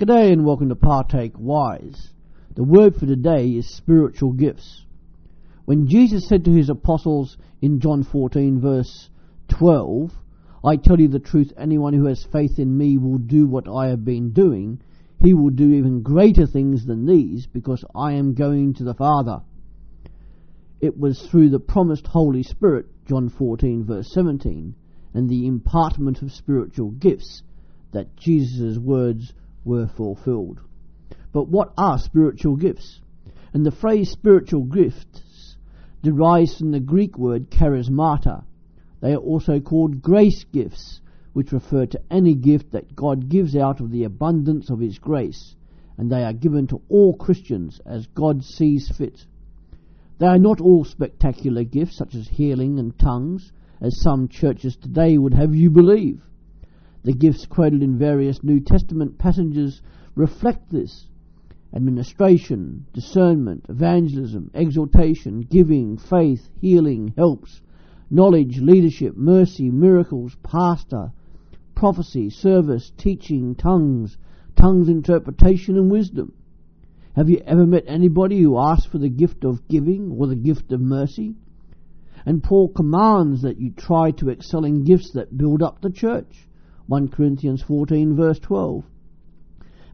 G'day and welcome to Partake Wise. The word for today is spiritual gifts. When Jesus said to his apostles in John 14 verse 12, I tell you the truth, anyone who has faith in me will do what I have been doing. He will do even greater things than these because I am going to the Father. It was through the promised Holy Spirit, John 14 verse 17, and the impartment of spiritual gifts that Jesus' words were fulfilled. But what are spiritual gifts? And the phrase spiritual gifts derives from the Greek word charismata. They are also called grace gifts, which refer to any gift that God gives out of the abundance of His grace, and they are given to all Christians as God sees fit. They are not all spectacular gifts, such as healing and tongues, as some churches today would have you believe. The gifts quoted in various New Testament passages reflect this administration, discernment, evangelism, exhortation, giving, faith, healing, helps, knowledge, leadership, mercy, miracles, pastor, prophecy, service, teaching, tongues, tongues interpretation, and wisdom. Have you ever met anybody who asked for the gift of giving or the gift of mercy? And Paul commands that you try to excel in gifts that build up the church. 1 Corinthians 14, verse 12.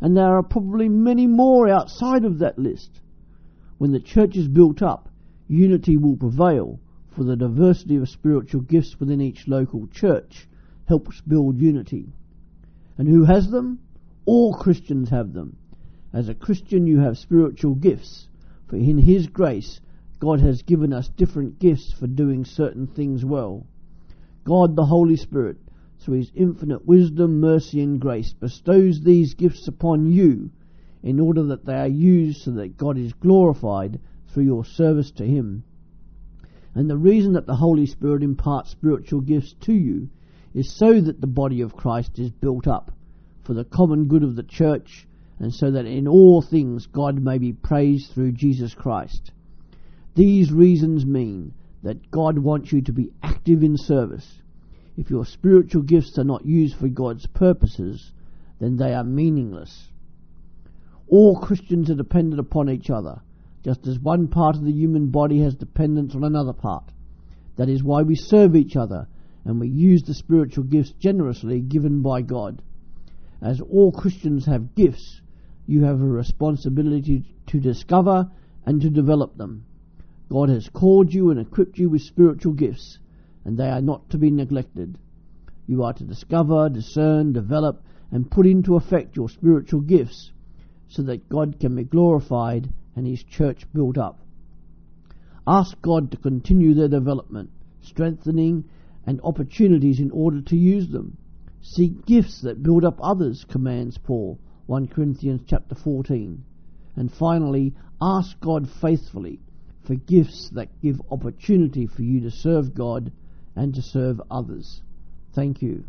And there are probably many more outside of that list. When the church is built up, unity will prevail, for the diversity of spiritual gifts within each local church helps build unity. And who has them? All Christians have them. As a Christian, you have spiritual gifts, for in His grace, God has given us different gifts for doing certain things well. God, the Holy Spirit, through his infinite wisdom, mercy, and grace, bestows these gifts upon you in order that they are used so that God is glorified through your service to him. And the reason that the Holy Spirit imparts spiritual gifts to you is so that the body of Christ is built up for the common good of the church and so that in all things God may be praised through Jesus Christ. These reasons mean that God wants you to be active in service if your spiritual gifts are not used for God's purposes, then they are meaningless. All Christians are dependent upon each other, just as one part of the human body has dependence on another part. That is why we serve each other and we use the spiritual gifts generously given by God. As all Christians have gifts, you have a responsibility to discover and to develop them. God has called you and equipped you with spiritual gifts and they are not to be neglected. You are to discover, discern, develop, and put into effect your spiritual gifts so that God can be glorified and His church built up. Ask God to continue their development, strengthening, and opportunities in order to use them. Seek gifts that build up others, commands Paul, 1 Corinthians chapter 14. And finally, ask God faithfully for gifts that give opportunity for you to serve God and to serve others. Thank you.